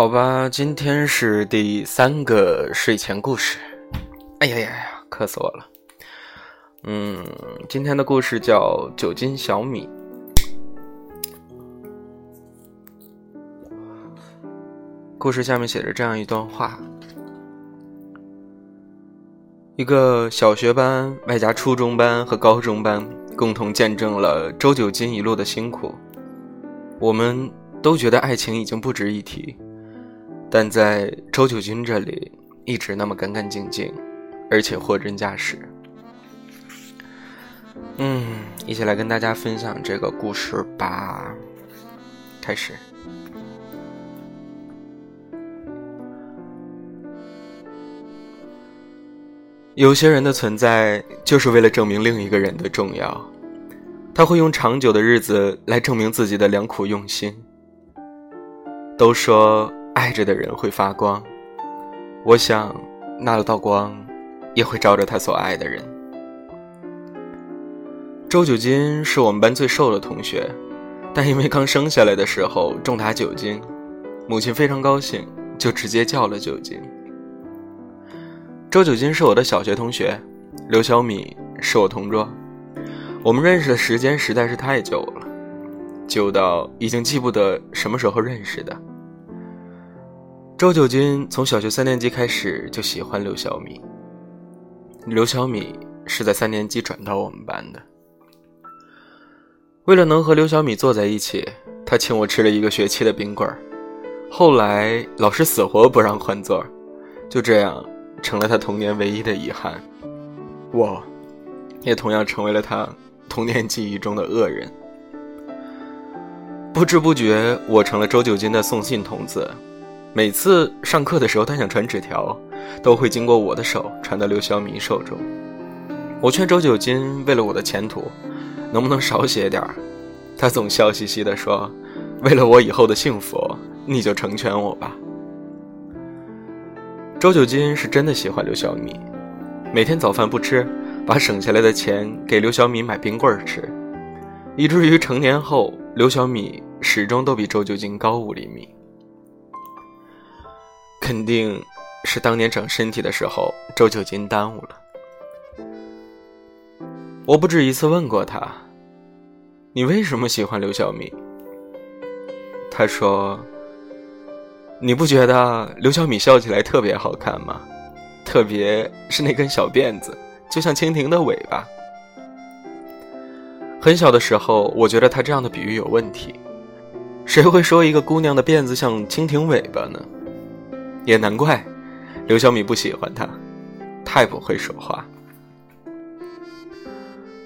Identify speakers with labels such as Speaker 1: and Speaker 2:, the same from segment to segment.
Speaker 1: 好吧，今天是第三个睡前故事。哎呀呀呀，渴死我了。嗯，今天的故事叫《酒精小米》。故事下面写着这样一段话：一个小学班外加初中班和高中班，共同见证了周九金一路的辛苦。我们都觉得爱情已经不值一提。但在周九军这里，一直那么干干净净，而且货真价实。嗯，一起来跟大家分享这个故事吧。开始。有些人的存在，就是为了证明另一个人的重要。他会用长久的日子来证明自己的良苦用心。都说。爱着的人会发光，我想，那道光也会照着他所爱的人。周九金是我们班最瘦的同学，但因为刚生下来的时候重达九斤，母亲非常高兴，就直接叫了九斤。周九金是我的小学同学，刘小米是我同桌，我们认识的时间实在是太久了，久到已经记不得什么时候认识的。周九军从小学三年级开始就喜欢刘小米。刘小米是在三年级转到我们班的。为了能和刘小米坐在一起，他请我吃了一个学期的冰棍儿。后来老师死活不让换座，就这样成了他童年唯一的遗憾。我，也同样成为了他童年记忆中的恶人。不知不觉，我成了周九军的送信童子。每次上课的时候，他想传纸条，都会经过我的手传到刘小米手中。我劝周九金，为了我的前途，能不能少写点儿？他总笑嘻嘻地说：“为了我以后的幸福，你就成全我吧。”周九金是真的喜欢刘小米，每天早饭不吃，把省下来的钱给刘小米买冰棍吃，以至于成年后，刘小米始终都比周九金高五厘米。肯定是当年长身体的时候，周九金耽误了。我不止一次问过他：“你为什么喜欢刘小米？”他说：“你不觉得刘小米笑起来特别好看吗？特别是那根小辫子，就像蜻蜓的尾巴。”很小的时候，我觉得他这样的比喻有问题。谁会说一个姑娘的辫子像蜻蜓尾巴呢？也难怪，刘小米不喜欢他，太不会说话。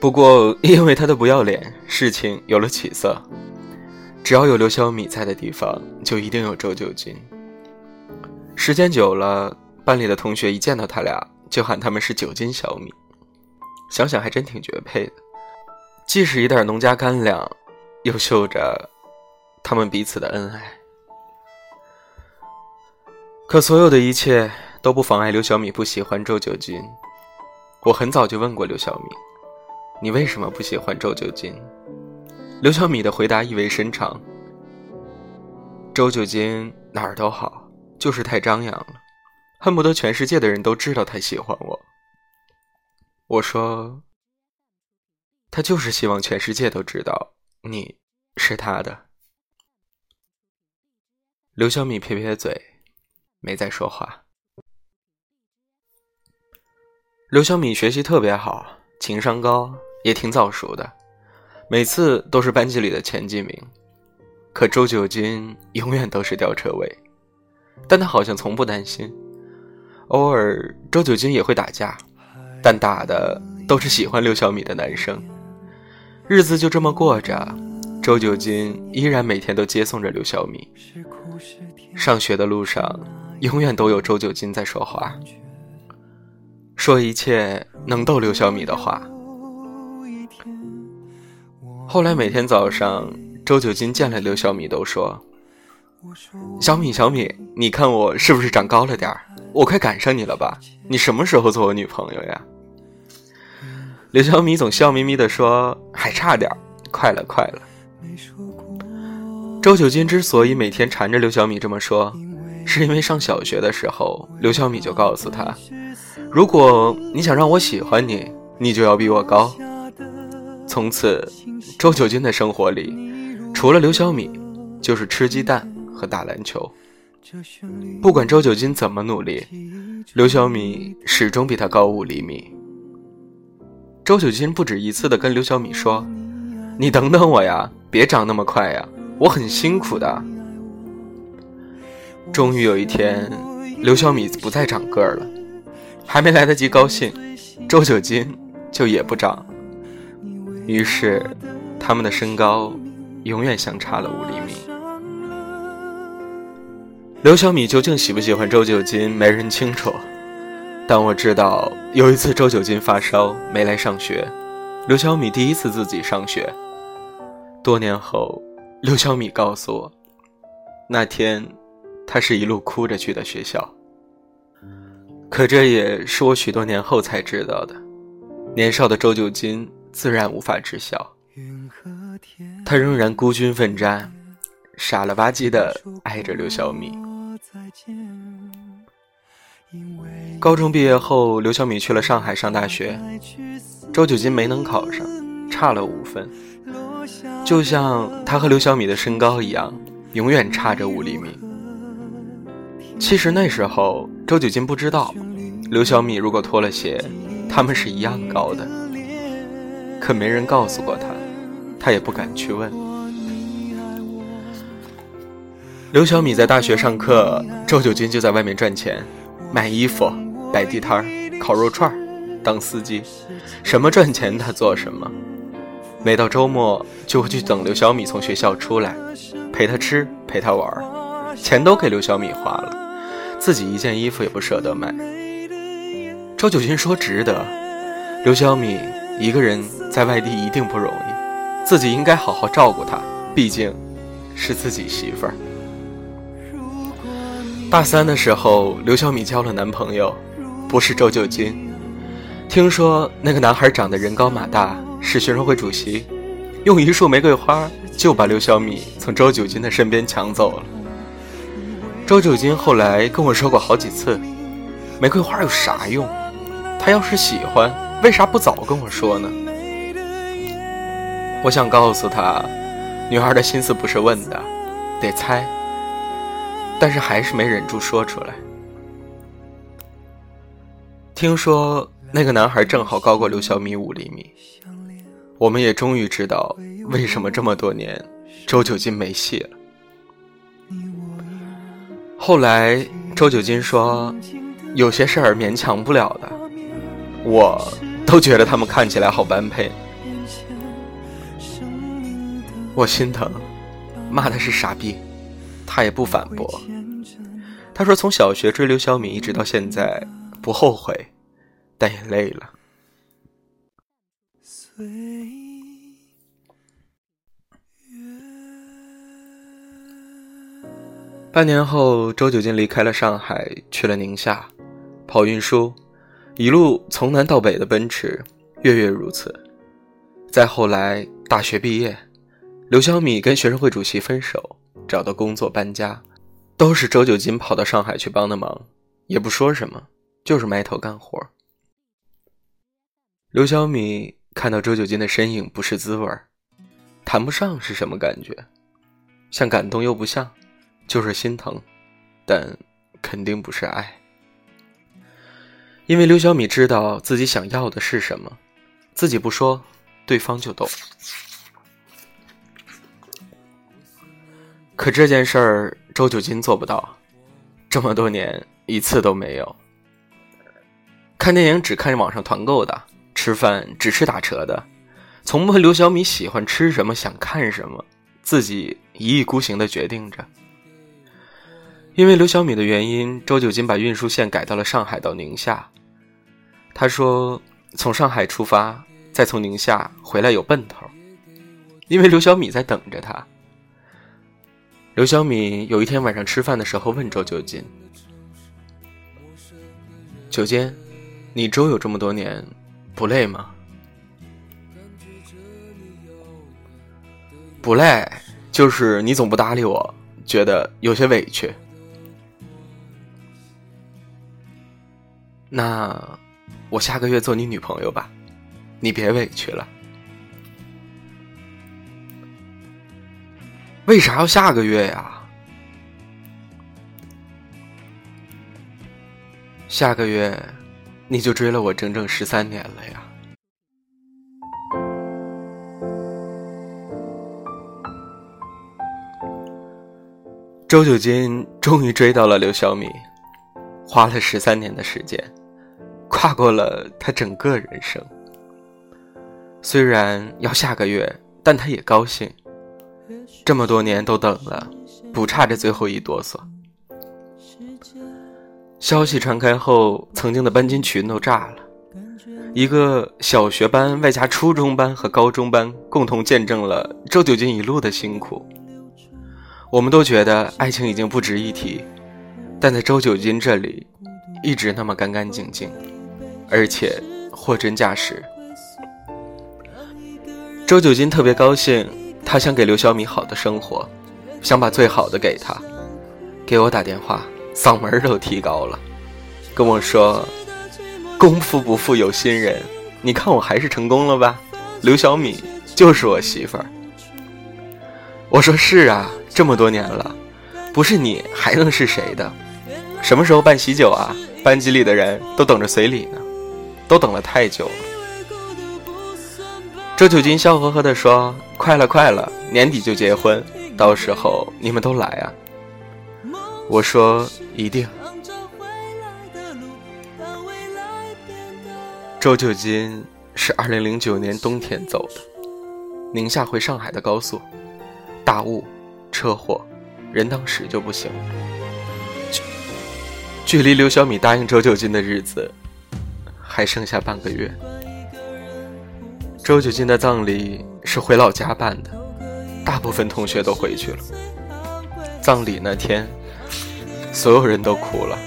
Speaker 1: 不过，因为他的不要脸，事情有了起色。只要有刘小米在的地方，就一定有周九军。时间久了，班里的同学一见到他俩，就喊他们是九斤小米。想想还真挺绝配的，既是一袋农家干粮，又秀着他们彼此的恩爱。可所有的一切都不妨碍刘小米不喜欢周九军。我很早就问过刘小米：“你为什么不喜欢周九军？”刘小米的回答意味深长：“周九军哪儿都好，就是太张扬了，恨不得全世界的人都知道他喜欢我。”我说：“他就是希望全世界都知道你是他的。”刘小米撇撇嘴。没再说话。刘小米学习特别好，情商高，也挺早熟的，每次都是班级里的前几名。可周九金永远都是吊车尾，但他好像从不担心。偶尔周九金也会打架，但打的都是喜欢刘小米的男生。日子就这么过着，周九金依然每天都接送着刘小米。上学的路上。永远都有周九金在说话，说一切能逗刘小米的话。后来每天早上，周九金见了刘小米都说：“小米，小米，你看我是不是长高了点儿？我快赶上你了吧？你什么时候做我女朋友呀？”刘小米总笑眯眯的说：“还差点，快了，快了。”周九金之所以每天缠着刘小米这么说。是因为上小学的时候，刘小米就告诉他：“如果你想让我喜欢你，你就要比我高。”从此，周九金的生活里，除了刘小米，就是吃鸡蛋和打篮球。不管周九金怎么努力，刘小米始终比他高五厘米。周九金不止一次的跟刘小米说：“你等等我呀，别长那么快呀，我很辛苦的。”终于有一天，刘小米不再长个儿了，还没来得及高兴，周九金就也不长。于是，他们的身高永远相差了五厘米。刘小米究竟喜不喜欢周九金，没人清楚。但我知道，有一次周九金发烧没来上学，刘小米第一次自己上学。多年后，刘小米告诉我，那天。他是一路哭着去的学校，可这也是我许多年后才知道的。年少的周九金自然无法知晓，他仍然孤军奋战，傻了吧唧的爱着刘小米。高中毕业后，刘小米去了上海上大学，周九金没能考上，差了五分，就像他和刘小米的身高一样，永远差着五厘米。其实那时候，周九金不知道，刘小米如果脱了鞋，他们是一样高的。可没人告诉过他，他也不敢去问。刘小米在大学上课，周九金就在外面赚钱，卖衣服、摆地摊、烤肉串、当司机，什么赚钱他做什么。每到周末，就会去等刘小米从学校出来，陪他吃，陪他玩，钱都给刘小米花了。自己一件衣服也不舍得买。周九金说值得。刘小米一个人在外地一定不容易，自己应该好好照顾她，毕竟是自己媳妇儿。大三的时候，刘小米交了男朋友，不是周九金。听说那个男孩长得人高马大，是学生会主席，用一束玫瑰花就把刘小米从周九金的身边抢走了。周九金后来跟我说过好几次，玫瑰花有啥用？他要是喜欢，为啥不早跟我说呢？我想告诉他，女孩的心思不是问的，得猜。但是还是没忍住说出来。听说那个男孩正好高过刘小米五厘米，我们也终于知道为什么这么多年周九金没戏了。后来，周九金说：“有些事儿勉强不了的，我都觉得他们看起来好般配。”我心疼，骂他是傻逼，他也不反驳。他说：“从小学追刘小米一直到现在，不后悔，但也累了。”半年后，周九金离开了上海，去了宁夏，跑运输，一路从南到北的奔驰，月月如此。再后来，大学毕业，刘小米跟学生会主席分手，找到工作搬家，都是周九金跑到上海去帮的忙，也不说什么，就是埋头干活。刘小米看到周九金的身影不是滋味儿，谈不上是什么感觉，像感动又不像。就是心疼，但肯定不是爱，因为刘小米知道自己想要的是什么，自己不说，对方就懂。可这件事儿，周九金做不到，这么多年一次都没有。看电影只看网上团购的，吃饭只吃打折的，从不问刘小米喜欢吃什么，想看什么，自己一意孤行的决定着。因为刘小米的原因，周九金把运输线改到了上海到宁夏。他说：“从上海出发，再从宁夏回来有奔头。”因为刘小米在等着他。刘小米有一天晚上吃饭的时候问周九金：“九金，你周有这么多年，不累吗？”“不累，就是你总不搭理我，觉得有些委屈。”那我下个月做你女朋友吧，你别委屈了。为啥要下个月呀？下个月你就追了我整整十三年了呀！周九金终于追到了刘小米，花了十三年的时间，跨过了他整个人生。虽然要下个月，但他也高兴。这么多年都等了，不差这最后一哆嗦。消息传开后，曾经的班级群都炸了。一个小学班外加初中班和高中班，共同见证了周九金一路的辛苦。我们都觉得爱情已经不值一提，但在周九金这里，一直那么干干净净，而且货真价实。周九金特别高兴，他想给刘小米好的生活，想把最好的给他，给我打电话，嗓门都提高了，跟我说：“功夫不负有心人，你看我还是成功了吧？刘小米就是我媳妇儿。”我说：“是啊。”这么多年了，不是你还能是谁的？什么时候办喜酒啊？班级里的人都等着随礼呢，都等了太久了。周九金笑呵呵地说：“快了，快了，年底就结婚，到时候你们都来啊。”我说：“一定。”周九金是二零零九年冬天走的，宁夏回上海的高速，大雾。车祸，人当时就不行。距离刘小米答应周九金的日子还剩下半个月。周九金的葬礼是回老家办的，大部分同学都回去了。葬礼那天，所有人都哭了。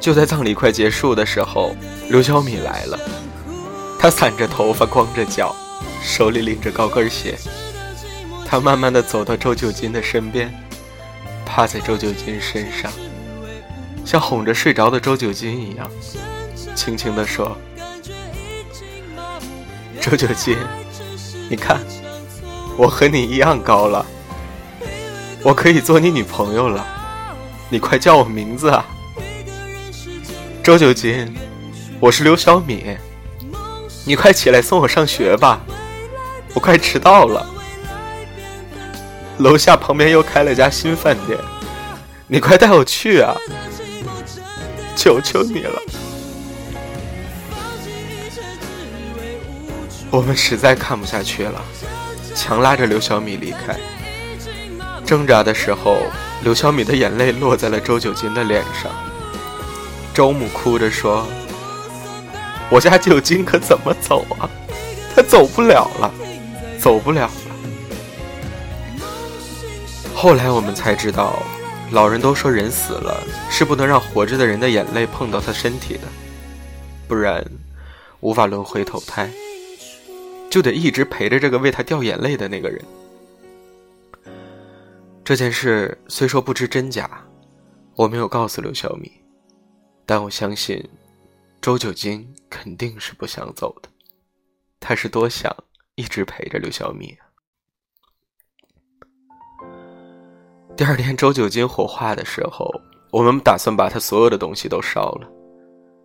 Speaker 1: 就在葬礼快结束的时候，刘小米来了。他散着头发，光着脚，手里拎着高跟鞋。他慢慢的走到周九金的身边，趴在周九金身上，像哄着睡着的周九金一样，轻轻的说：“周九金，你看，我和你一样高了，我可以做你女朋友了，你快叫我名字啊！周九金，我是刘小敏，你快起来送我上学吧，我快迟到了。”楼下旁边又开了家新饭店，你快带我去啊！求求你了！我们实在看不下去了，强拉着刘小米离开。挣扎的时候，刘小米的眼泪落在了周九金的脸上。周母哭着说：“我家九金可怎么走啊？他走不了了，走不了。”后来我们才知道，老人都说人死了是不能让活着的人的眼泪碰到他身体的，不然无法轮回投胎，就得一直陪着这个为他掉眼泪的那个人。这件事虽说不知真假，我没有告诉刘小米，但我相信周九金肯定是不想走的，他是多想一直陪着刘小米啊。第二天，周九金火化的时候，我们打算把他所有的东西都烧了，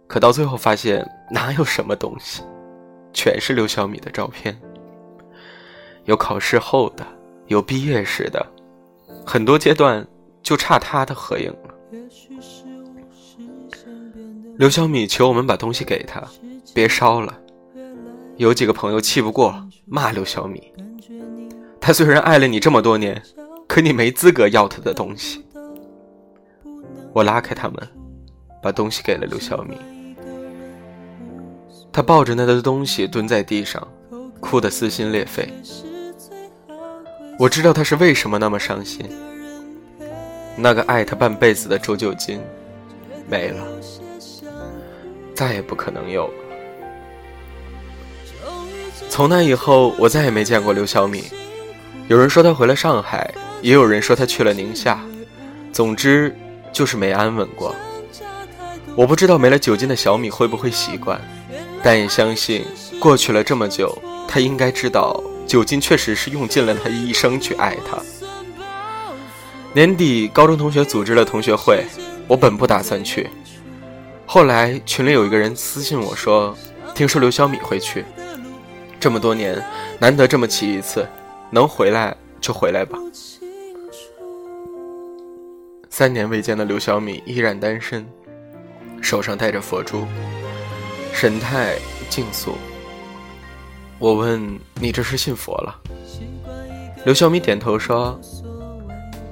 Speaker 1: 可到最后发现哪有什么东西，全是刘小米的照片，有考试后的，有毕业时的，很多阶段就差他的合影了。刘小米求我们把东西给他，别烧了。有几个朋友气不过，骂刘小米，他虽然爱了你这么多年。可你没资格要他的东西。我拉开他们，把东西给了刘小敏。他抱着那的东西蹲在地上，哭得撕心裂肺。我知道他是为什么那么伤心。那个爱他半辈子的周九金，没了，再也不可能有了。从那以后，我再也没见过刘小敏。有人说他回了上海。也有人说他去了宁夏，总之就是没安稳过。我不知道没了酒精的小米会不会习惯，但也相信过去了这么久，他应该知道酒精确实是用尽了他一生去爱他。年底，高中同学组织了同学会，我本不打算去，后来群里有一个人私信我说，听说刘小米会去，这么多年难得这么齐一次，能回来就回来吧。三年未见的刘小米依然单身。手上戴着佛珠，神态静肃。我问你这是信佛了？刘小米点头说：“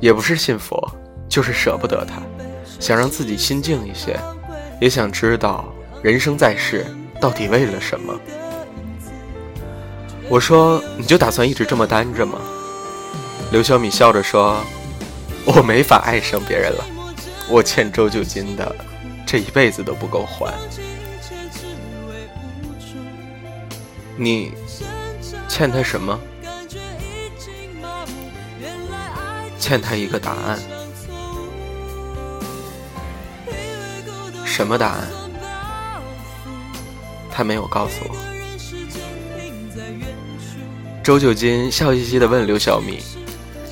Speaker 1: 也不是信佛，就是舍不得他，想让自己心静一些，也想知道人生在世到底为了什么。”我说：“你就打算一直这么单着吗？”刘小米笑着说：“我没法爱上别人了，我欠周九金的。”这一辈子都不够还。你欠他什么？欠他一个答案。什么答案？他没有告诉我。周九金笑嘻嘻的问刘小米：“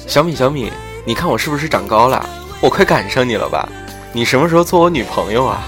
Speaker 1: 小米，小米，你看我是不是长高了？我快赶上你了吧？”你什么时候做我女朋友啊？